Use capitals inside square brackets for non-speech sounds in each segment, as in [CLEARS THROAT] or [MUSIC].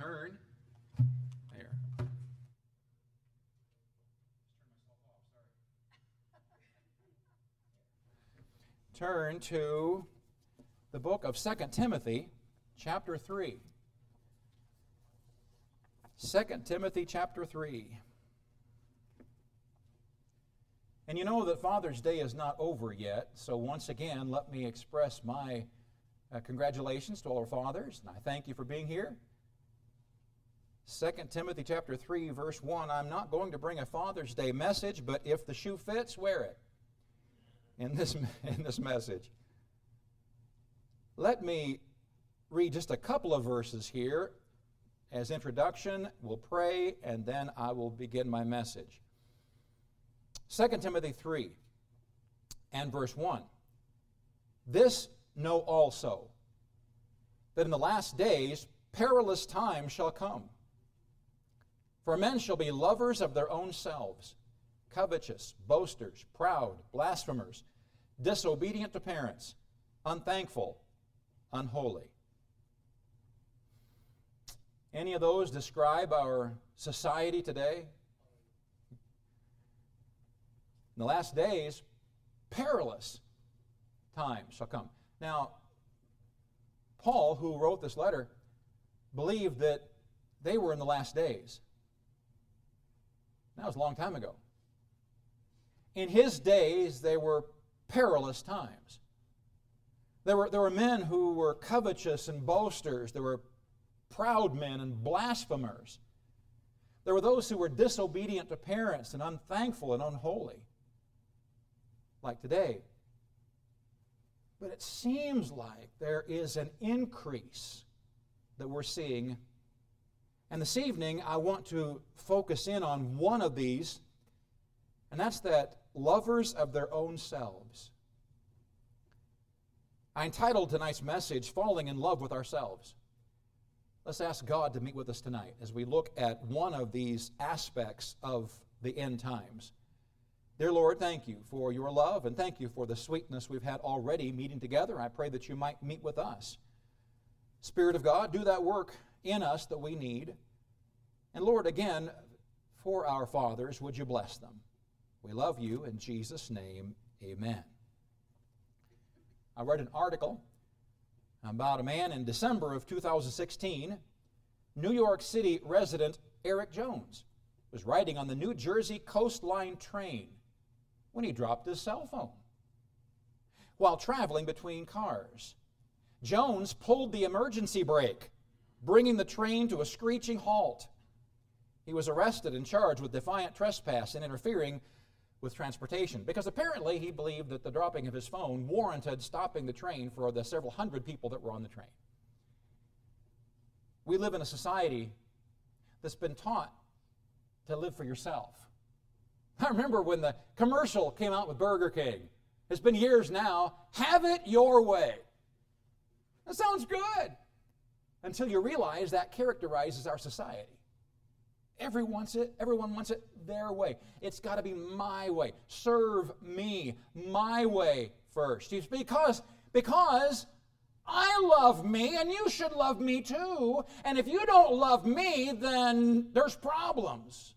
turn. There. Turn to the book of 2 Timothy, chapter 3. 2 Timothy, chapter 3. And you know that Father's Day is not over yet, so once again, let me express my uh, congratulations to all our fathers, and I thank you for being here. 2 Timothy chapter 3 verse 1 I'm not going to bring a Father's Day message, but if the shoe fits, wear it. In this [LAUGHS] in this message. Let me read just a couple of verses here as introduction. We'll pray and then I will begin my message. 2 Timothy 3 and verse 1. This know also, that in the last days perilous times shall come. For men shall be lovers of their own selves, covetous, boasters, proud, blasphemers, disobedient to parents, unthankful, unholy. Any of those describe our society today? In the last days, perilous times shall come. Now, Paul, who wrote this letter, believed that they were in the last days. That was a long time ago. In his days, they were perilous times. There were, there were men who were covetous and boasters. There were proud men and blasphemers. There were those who were disobedient to parents and unthankful and unholy like today. But it seems like there is an increase that we're seeing. And this evening, I want to focus in on one of these, and that's that lovers of their own selves. I entitled tonight's message, Falling in Love with Ourselves. Let's ask God to meet with us tonight as we look at one of these aspects of the end times. Dear Lord, thank you for your love and thank you for the sweetness we've had already meeting together. I pray that you might meet with us. Spirit of God, do that work in us that we need. And Lord, again, for our fathers, would you bless them? We love you. In Jesus' name, amen. I read an article about a man in December of 2016. New York City resident Eric Jones was riding on the New Jersey Coastline train when he dropped his cell phone while traveling between cars. Jones pulled the emergency brake, bringing the train to a screeching halt. He was arrested and charged with defiant trespass and interfering with transportation because apparently he believed that the dropping of his phone warranted stopping the train for the several hundred people that were on the train. We live in a society that's been taught to live for yourself. I remember when the commercial came out with Burger King. It's been years now. Have it your way. That sounds good until you realize that characterizes our society. Everyone wants it, everyone wants it their way. It's got to be my way. Serve me my way first. Because because I love me and you should love me too. And if you don't love me, then there's problems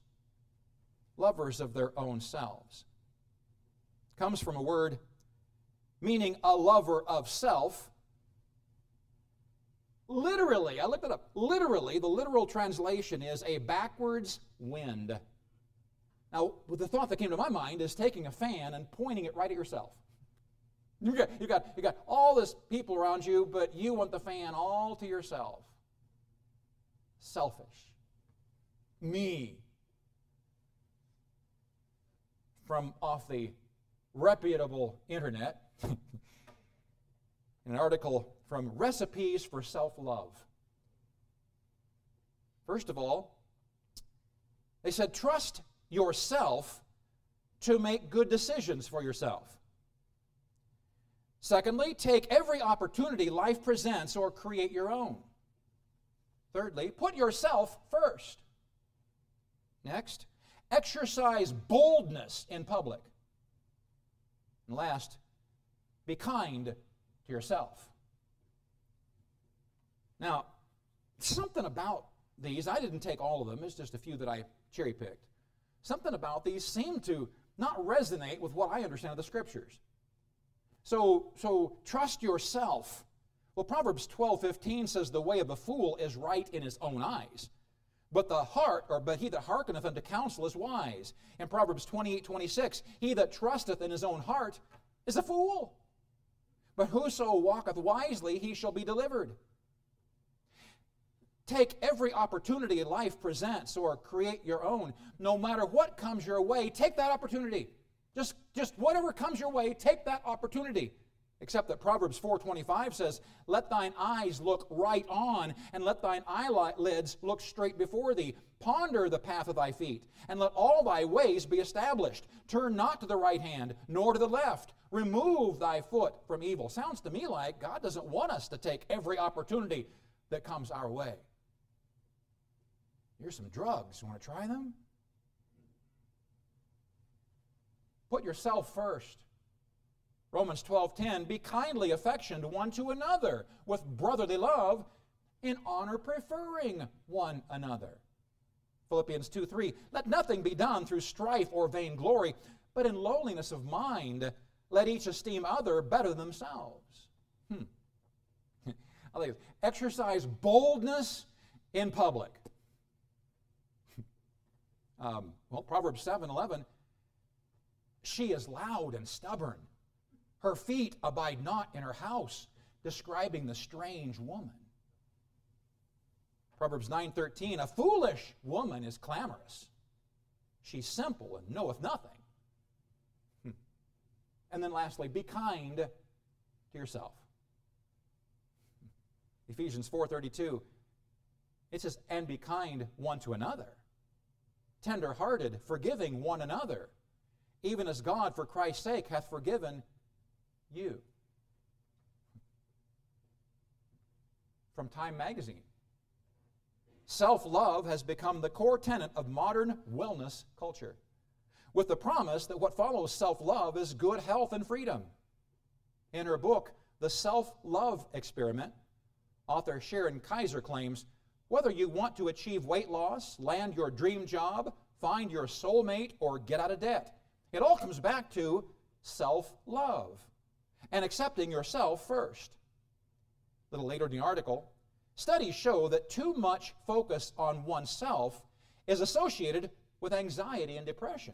lovers of their own selves. Comes from a word meaning a lover of self. Literally, I looked it up. Literally, the literal translation is a backwards wind. Now, the thought that came to my mind is taking a fan and pointing it right at yourself. You got, you got, you got all this people around you, but you want the fan all to yourself. Selfish. Me from off the reputable internet, [LAUGHS] an article from Recipes for Self Love. First of all, they said, trust yourself to make good decisions for yourself. Secondly, take every opportunity life presents or create your own. Thirdly, put yourself first. Next, Exercise boldness in public. And last, be kind to yourself. Now, something about these, I didn't take all of them, it's just a few that I cherry picked. Something about these seemed to not resonate with what I understand of the scriptures. So, so trust yourself. Well, Proverbs 12 15 says, The way of a fool is right in his own eyes. But the heart, or but he that hearkeneth unto counsel is wise. In Proverbs 28 26, he that trusteth in his own heart is a fool. But whoso walketh wisely, he shall be delivered. Take every opportunity life presents or create your own. No matter what comes your way, take that opportunity. Just, just whatever comes your way, take that opportunity. Except that Proverbs 4:25 says, "Let thine eyes look right on, and let thine eyelids look straight before thee. Ponder the path of thy feet, and let all thy ways be established. Turn not to the right hand, nor to the left. Remove thy foot from evil." Sounds to me like God doesn't want us to take every opportunity that comes our way. Here's some drugs. You want to try them? Put yourself first. Romans 12:10 be kindly affectioned one to another with brotherly love in honor preferring one another. Philippians 2:3 let nothing be done through strife or vainglory but in lowliness of mind let each esteem other better than themselves. Hmm. [LAUGHS] Exercise boldness in public. [LAUGHS] Um, well, Proverbs 7 11, she is loud and stubborn. Her feet abide not in her house, describing the strange woman. Proverbs 9:13 A foolish woman is clamorous. She's simple and knoweth nothing. Hmm. And then lastly, be kind to yourself. Ephesians 4:32 it says and be kind one to another. Tender-hearted, forgiving one another, even as God for Christ's sake hath forgiven you. From Time Magazine. Self love has become the core tenet of modern wellness culture, with the promise that what follows self love is good health and freedom. In her book, The Self Love Experiment, author Shannon Kaiser claims whether you want to achieve weight loss, land your dream job, find your soulmate, or get out of debt, it all comes back to self love and accepting yourself first. A little later in the article, studies show that too much focus on oneself is associated with anxiety and depression.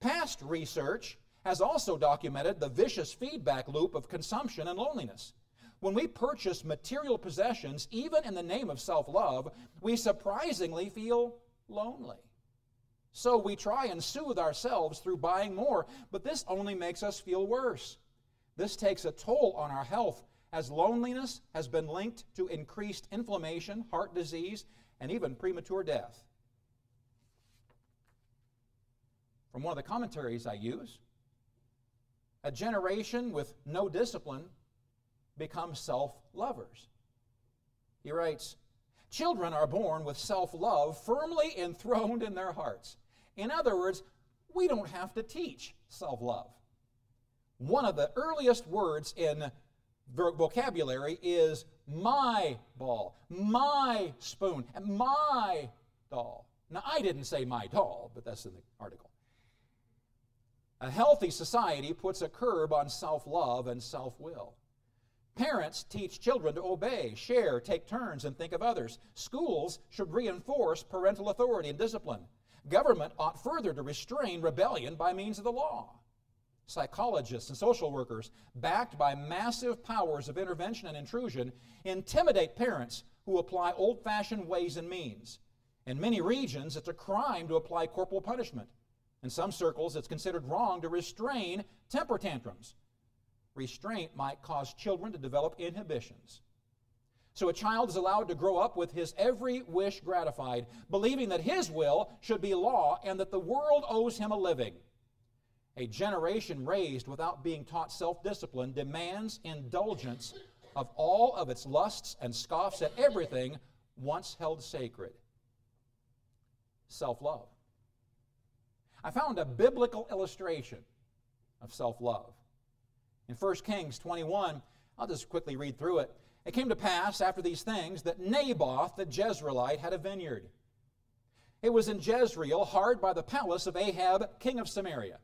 Past research has also documented the vicious feedback loop of consumption and loneliness. When we purchase material possessions, even in the name of self love, we surprisingly feel lonely. So we try and soothe ourselves through buying more, but this only makes us feel worse. This takes a toll on our health as loneliness has been linked to increased inflammation, heart disease, and even premature death. From one of the commentaries I use, a generation with no discipline becomes self lovers. He writes, Children are born with self love firmly enthroned in their hearts. In other words, we don't have to teach self love. One of the earliest words in vocabulary is my ball, my spoon, my doll. Now, I didn't say my doll, but that's in the article. A healthy society puts a curb on self love and self will. Parents teach children to obey, share, take turns, and think of others. Schools should reinforce parental authority and discipline. Government ought further to restrain rebellion by means of the law psychologists and social workers, backed by massive powers of intervention and intrusion, intimidate parents who apply old fashioned ways and means. In many regions, it's a crime to apply corporal punishment. In some circles, it's considered wrong to restrain temper tantrums. Restraint might cause children to develop inhibitions. So a child is allowed to grow up with his every wish gratified, believing that his will should be law and that the world owes him a living. A generation raised without being taught self discipline demands indulgence of all of its lusts and scoffs at everything once held sacred. Self love. I found a biblical illustration of self love. In 1 Kings 21, I'll just quickly read through it. It came to pass after these things that Naboth the Jezreelite had a vineyard. It was in Jezreel, hard by the palace of Ahab, king of Samaria.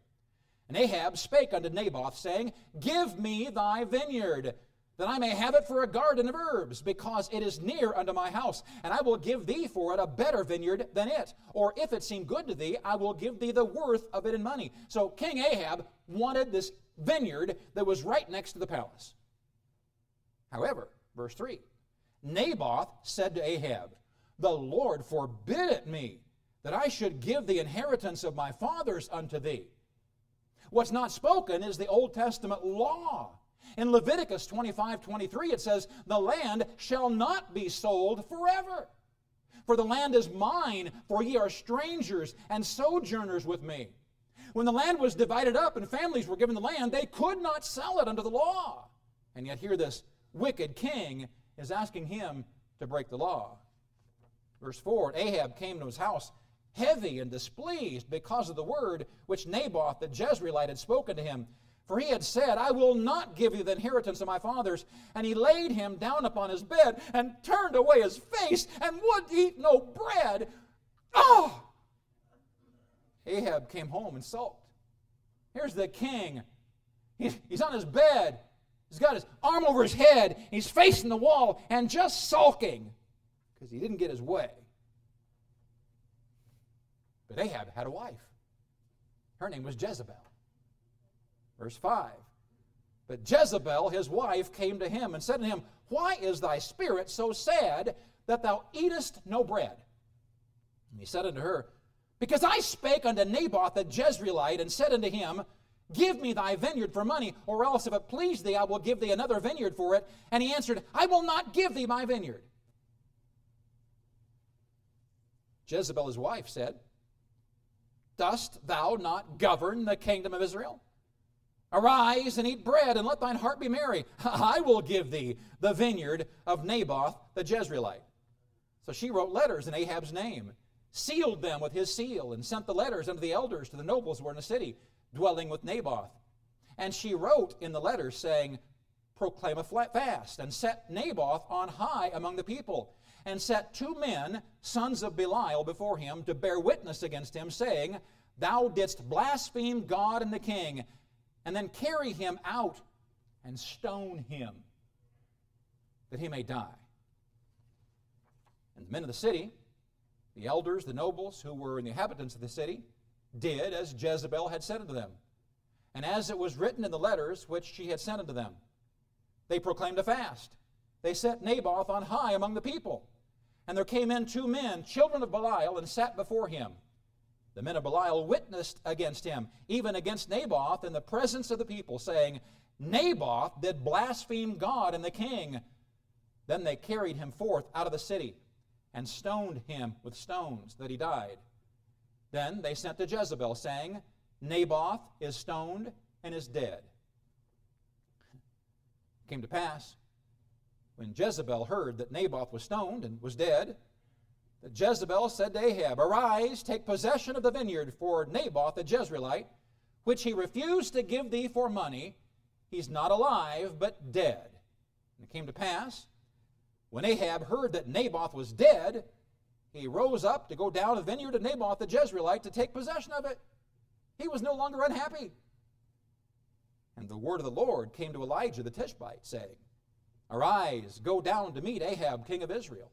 And Ahab spake unto Naboth, saying, Give me thy vineyard, that I may have it for a garden of herbs, because it is near unto my house, and I will give thee for it a better vineyard than it. Or if it seem good to thee, I will give thee the worth of it in money. So King Ahab wanted this vineyard that was right next to the palace. However, Verse 3 Naboth said to Ahab, The Lord forbid it me that I should give the inheritance of my fathers unto thee. What's not spoken is the Old Testament law. In Leviticus 25 23, it says, The land shall not be sold forever. For the land is mine, for ye are strangers and sojourners with me. When the land was divided up and families were given the land, they could not sell it under the law. And yet, here this wicked king is asking him to break the law. Verse 4 Ahab came to his house heavy and displeased because of the word which Naboth the Jezreelite had spoken to him. For he had said, I will not give you the inheritance of my fathers. And he laid him down upon his bed and turned away his face and would eat no bread. Oh! Ahab came home and sulked. Here's the king. He's on his bed. He's got his arm over his head, he's facing the wall and just sulking because he didn't get his way. But Ahab had a wife. Her name was Jezebel. Verse 5. But Jezebel, his wife, came to him and said to him, Why is thy spirit so sad that thou eatest no bread? And he said unto her, Because I spake unto Naboth the Jezreelite and said unto him, Give me thy vineyard for money, or else if it please thee, I will give thee another vineyard for it. And he answered, I will not give thee my vineyard. Jezebel, his wife, said, Dost thou not govern the kingdom of Israel? Arise and eat bread, and let thine heart be merry. [LAUGHS] I will give thee the vineyard of Naboth the Jezreelite. So she wrote letters in Ahab's name, sealed them with his seal, and sent the letters unto the elders to the nobles who were in the city dwelling with Naboth. And she wrote in the letter saying, Proclaim a fast, and set Naboth on high among the people, and set two men, sons of Belial, before him to bear witness against him, saying, Thou didst blaspheme God and the king, and then carry him out and stone him, that he may die. And the men of the city, the elders, the nobles who were in the inhabitants of the city, did as Jezebel had said unto them, and as it was written in the letters which she had sent unto them. They proclaimed a fast. They set Naboth on high among the people. And there came in two men, children of Belial, and sat before him. The men of Belial witnessed against him, even against Naboth, in the presence of the people, saying, Naboth did blaspheme God and the king. Then they carried him forth out of the city and stoned him with stones that he died. Then they sent to Jezebel, saying, Naboth is stoned and is dead. It came to pass, when Jezebel heard that Naboth was stoned and was dead, that Jezebel said to Ahab, Arise, take possession of the vineyard for Naboth the Jezreelite, which he refused to give thee for money. He's not alive, but dead. And it came to pass, when Ahab heard that Naboth was dead, he rose up to go down the vineyard of Naboth the Jezreelite to take possession of it. He was no longer unhappy. And the word of the Lord came to Elijah the Tishbite, saying, Arise, go down to meet Ahab, king of Israel,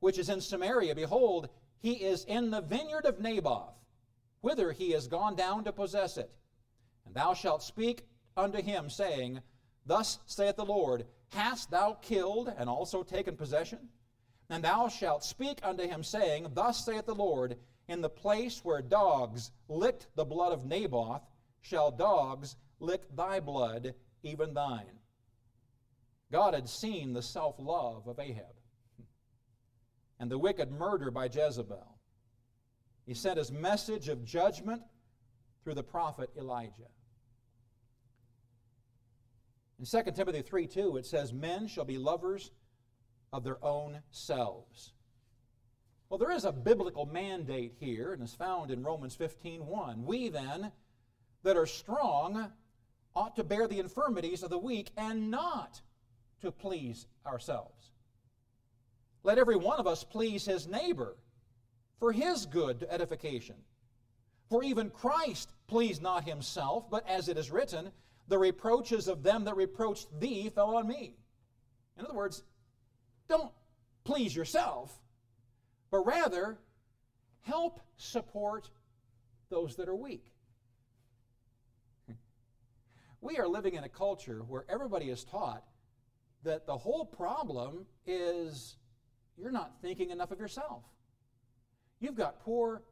which is in Samaria. Behold, he is in the vineyard of Naboth, whither he is gone down to possess it. And thou shalt speak unto him, saying, Thus saith the Lord, Hast thou killed and also taken possession? And thou shalt speak unto him, saying, Thus saith the Lord, In the place where dogs licked the blood of Naboth, shall dogs lick thy blood, even thine. God had seen the self love of Ahab and the wicked murder by Jezebel. He sent his message of judgment through the prophet Elijah. In 2 Timothy 3 2, it says, Men shall be lovers of their own selves. Well, there is a biblical mandate here, and is found in Romans 15 1. We then, that are strong, ought to bear the infirmities of the weak and not to please ourselves. Let every one of us please his neighbor for his good edification. For even Christ pleased not himself, but as it is written, the reproaches of them that reproached thee fell on me. In other words, don't please yourself, but rather help support those that are weak. [LAUGHS] We are living in a culture where everybody is taught that the whole problem is you're not thinking enough of yourself. You've got poor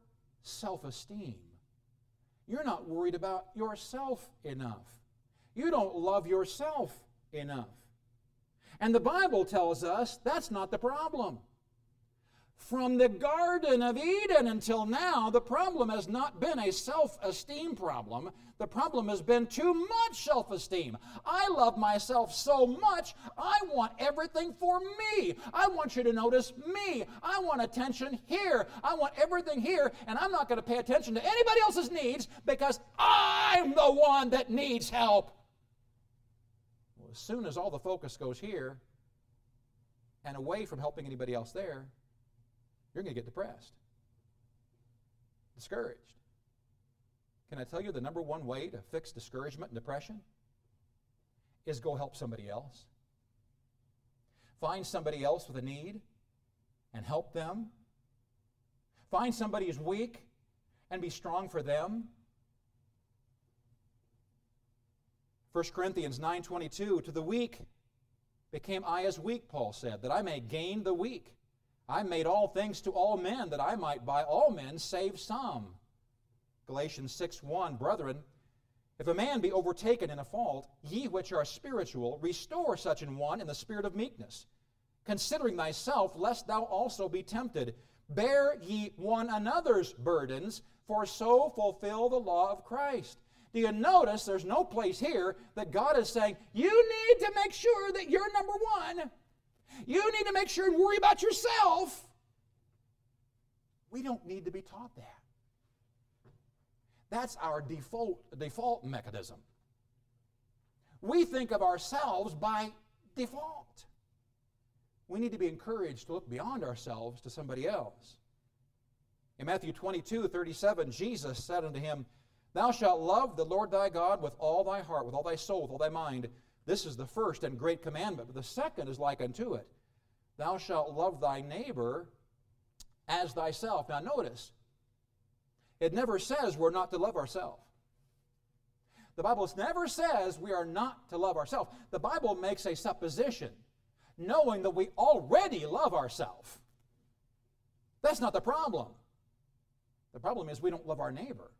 self esteem. You're not worried about yourself enough. You don't love yourself enough. And the Bible tells us that's not the problem. From the Garden of Eden until now, the problem has not been a self esteem problem. The problem has been too much self esteem. I love myself so much, I want everything for me. I want you to notice me. I want attention here. I want everything here, and I'm not going to pay attention to anybody else's needs because I'm the one that needs help. Well, as soon as all the focus goes here and away from helping anybody else there, you're going to get depressed, discouraged. Can I tell you the number one way to fix discouragement and depression? Is go help somebody else. Find somebody else with a need and help them. Find somebody who's weak and be strong for them. 1 Corinthians 9:22 to the weak became I as weak Paul said that I may gain the weak I made all things to all men that I might by all men save some. Galatians 6 1 Brethren, if a man be overtaken in a fault, ye which are spiritual, restore such an one in the spirit of meekness, considering thyself, lest thou also be tempted. Bear ye one another's burdens, for so fulfill the law of Christ. Do you notice there's no place here that God is saying, you need to make sure that you're number one? You need to make sure and worry about yourself. We don't need to be taught that. That's our default, default mechanism. We think of ourselves by default. We need to be encouraged to look beyond ourselves to somebody else. In Matthew 22 37, Jesus said unto him, Thou shalt love the Lord thy God with all thy heart, with all thy soul, with all thy mind, this is the first and great commandment, but the second is like unto it Thou shalt love thy neighbor as thyself. Now, notice, it never says we're not to love ourselves. The Bible never says we are not to love ourselves. The Bible makes a supposition, knowing that we already love ourselves. That's not the problem. The problem is we don't love our neighbor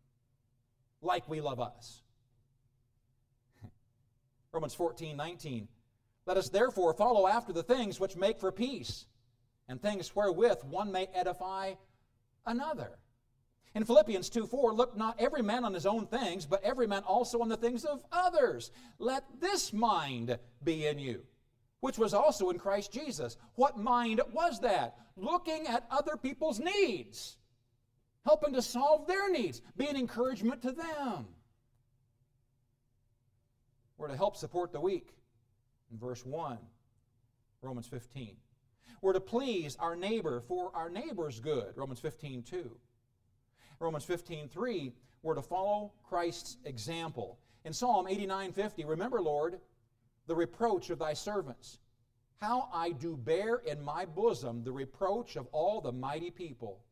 like we love us. Romans 14, 19. Let us therefore follow after the things which make for peace, and things wherewith one may edify another. In Philippians 2 4, look not every man on his own things, but every man also on the things of others. Let this mind be in you, which was also in Christ Jesus. What mind was that? Looking at other people's needs, helping to solve their needs, be an encouragement to them. We're to help support the weak in verse 1, Romans 15. We're to please our neighbor for our neighbor's good, Romans 15, 2. Romans 15, 3, we're to follow Christ's example. In Psalm 89, 50, remember, Lord, the reproach of thy servants, how I do bear in my bosom the reproach of all the mighty people.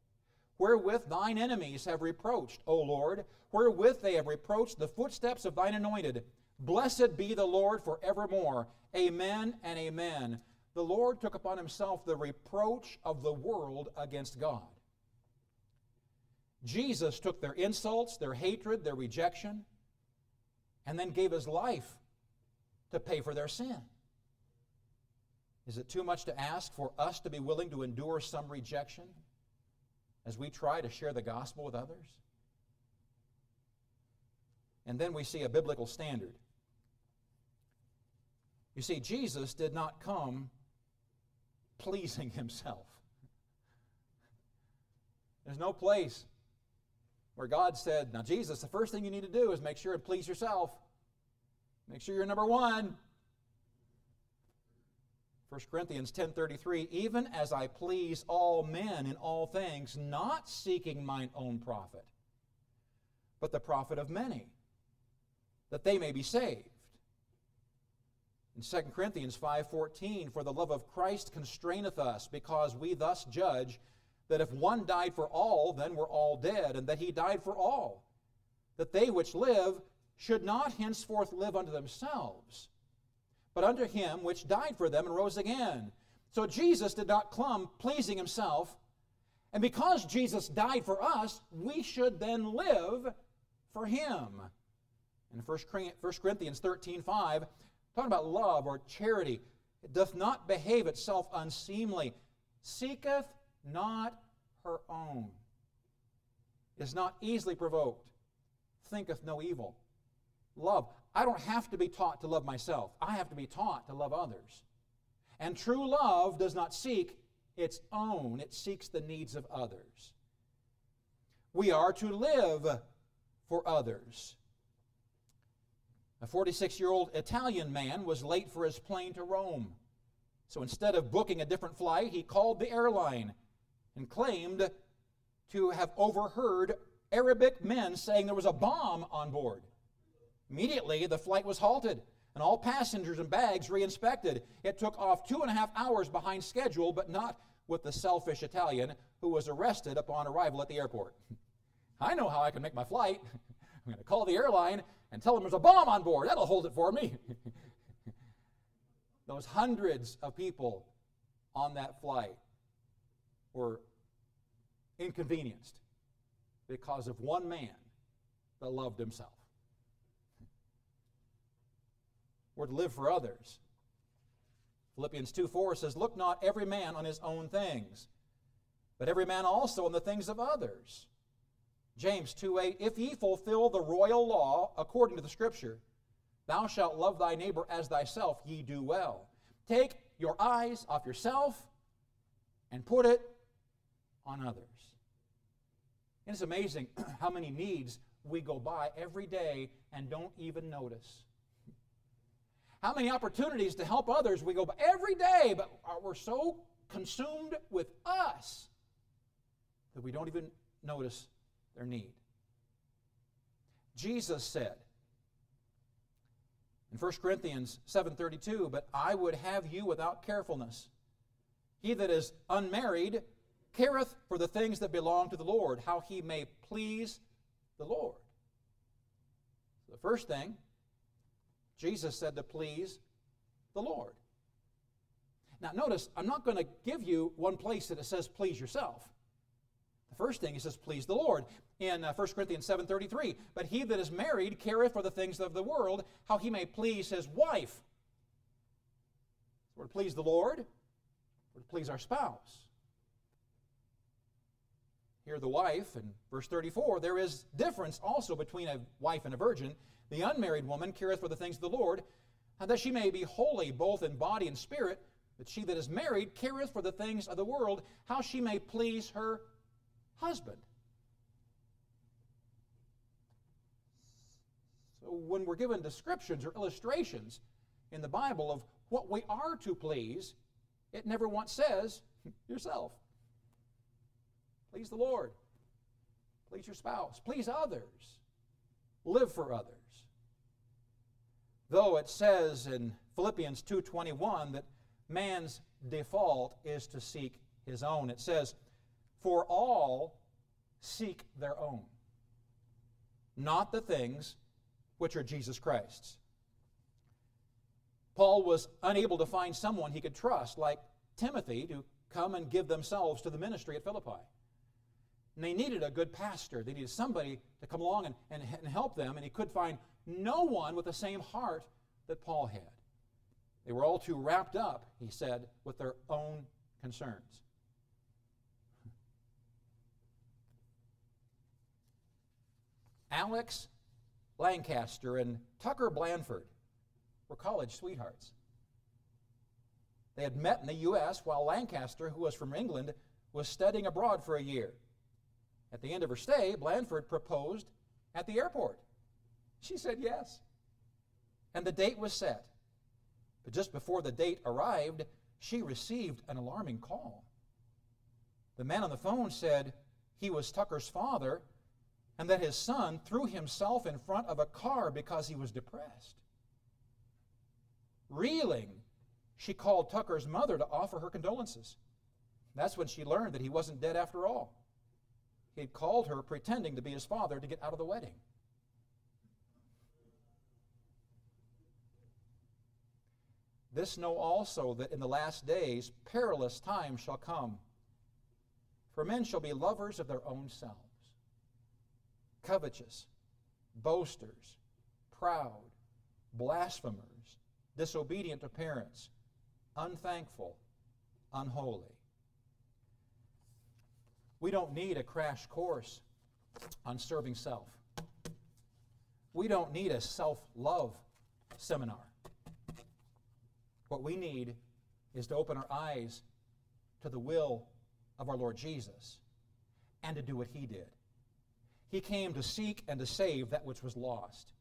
Wherewith thine enemies have reproached, O Lord, wherewith they have reproached the footsteps of thine anointed. Blessed be the Lord forevermore. Amen and amen. The Lord took upon himself the reproach of the world against God. Jesus took their insults, their hatred, their rejection, and then gave his life to pay for their sin. Is it too much to ask for us to be willing to endure some rejection as we try to share the gospel with others? And then we see a biblical standard. You see, Jesus did not come pleasing [LAUGHS] himself. There's no place where God said, Now, Jesus, the first thing you need to do is make sure and please yourself. Make sure you're number one. 1 Corinthians 10:33 even as I please all men in all things not seeking mine own profit but the profit of many that they may be saved in 2 Corinthians 5:14 for the love of Christ constraineth us because we thus judge that if one died for all then we're all dead and that he died for all that they which live should not henceforth live unto themselves but unto him which died for them and rose again. So Jesus did not come pleasing himself. And because Jesus died for us, we should then live for him. In 1 Corinthians 13 5, talking about love or charity, it doth not behave itself unseemly, seeketh not her own, is not easily provoked, thinketh no evil. Love. I don't have to be taught to love myself. I have to be taught to love others. And true love does not seek its own, it seeks the needs of others. We are to live for others. A 46 year old Italian man was late for his plane to Rome. So instead of booking a different flight, he called the airline and claimed to have overheard Arabic men saying there was a bomb on board. Immediately, the flight was halted and all passengers and bags re-inspected. It took off two and a half hours behind schedule, but not with the selfish Italian who was arrested upon arrival at the airport. [LAUGHS] I know how I can make my flight. [LAUGHS] I'm going to call the airline and tell them there's a bomb on board. That'll hold it for me. [LAUGHS] Those hundreds of people on that flight were inconvenienced because of one man that loved himself. [LAUGHS] We're to live for others. Philippians 2 4 says, Look not every man on his own things, but every man also on the things of others. James 2 8, If ye fulfill the royal law according to the Scripture, thou shalt love thy neighbor as thyself, ye do well. Take your eyes off yourself and put it on others. It's amazing [CLEARS THROAT] how many needs we go by every day and don't even notice. How many opportunities to help others we go by every day, but we're so consumed with us that we don't even notice their need. Jesus said in 1 Corinthians 7:32, "But I would have you without carefulness. He that is unmarried careth for the things that belong to the Lord, how he may please the Lord." The first thing Jesus said to please the Lord. Now, notice, I'm not going to give you one place that it says please yourself. First thing he says, please the Lord. In uh, 1 Corinthians 7.33, but he that is married careth for the things of the world, how he may please his wife. we're to please the Lord, we're to please our spouse. Here, the wife, in verse 34, there is difference also between a wife and a virgin. The unmarried woman careth for the things of the Lord, that she may be holy both in body and spirit. But she that is married careth for the things of the world, how she may please her husband. So when we're given descriptions or illustrations in the Bible of what we are to please, it never once says [LAUGHS] yourself. Please the Lord. Please your spouse. Please others. Live for others. Though it says in Philippians 2:21 that man's default is to seek his own. It says, "For all seek their own, not the things which are Jesus Christ's." Paul was unable to find someone he could trust, like Timothy, to come and give themselves to the ministry at Philippi. And they needed a good pastor. They needed somebody to come along and, and, and help them, and he could find no one with the same heart that Paul had. They were all too wrapped up, he said, with their own concerns. Alex Lancaster and Tucker Blanford were college sweethearts. They had met in the U.S. while Lancaster, who was from England, was studying abroad for a year. At the end of her stay, Blanford proposed at the airport. She said yes. And the date was set. But just before the date arrived, she received an alarming call. The man on the phone said he was Tucker's father and that his son threw himself in front of a car because he was depressed. Reeling, she called Tucker's mother to offer her condolences. That's when she learned that he wasn't dead after all. He had called her pretending to be his father to get out of the wedding. This know also that in the last days perilous times shall come. For men shall be lovers of their own selves, covetous, boasters, proud, blasphemers, disobedient to parents, unthankful, unholy. We don't need a crash course on serving self. We don't need a self love seminar. What we need is to open our eyes to the will of our Lord Jesus and to do what He did. He came to seek and to save that which was lost.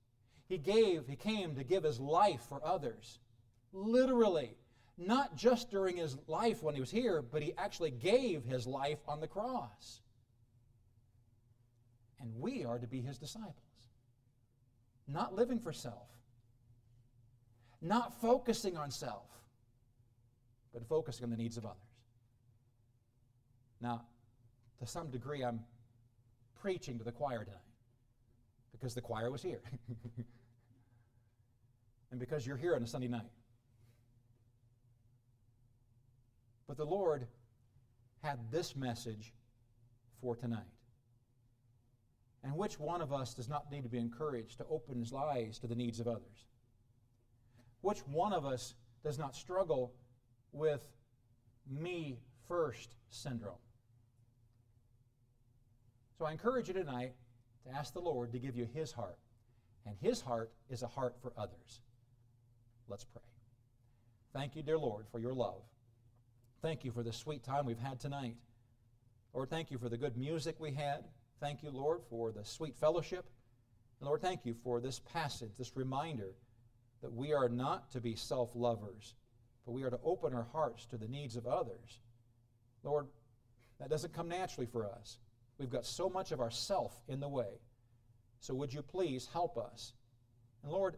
He gave, He came to give His life for others. Literally. Not just during His life when He was here, but He actually gave His life on the cross. And we are to be His disciples. Not living for self, not focusing on self, but focusing on the needs of others. Now, to some degree, I'm preaching to the choir tonight because the choir was here. [LAUGHS] and because you're here on a Sunday night. But the Lord had this message for tonight. And which one of us does not need to be encouraged to open his eyes to the needs of others? Which one of us does not struggle with me first syndrome? So I encourage you tonight to ask the Lord to give you his heart. And his heart is a heart for others. Let's pray. Thank you, dear Lord, for your love. Thank you for the sweet time we've had tonight. Lord, thank you for the good music we had. Thank you, Lord, for the sweet fellowship. And Lord, thank you for this passage, this reminder that we are not to be self lovers, but we are to open our hearts to the needs of others. Lord, that doesn't come naturally for us. We've got so much of ourself in the way. So would you please help us? And Lord,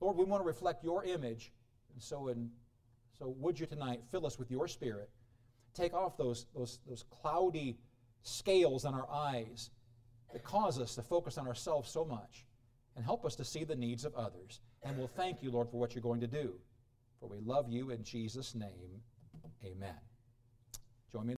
Lord, we want to reflect your image. And so in so would you tonight fill us with your spirit? Take off those, those, those cloudy scales on our eyes that cause us to focus on ourselves so much and help us to see the needs of others. And we'll thank you, Lord, for what you're going to do. For we love you in Jesus' name. Amen.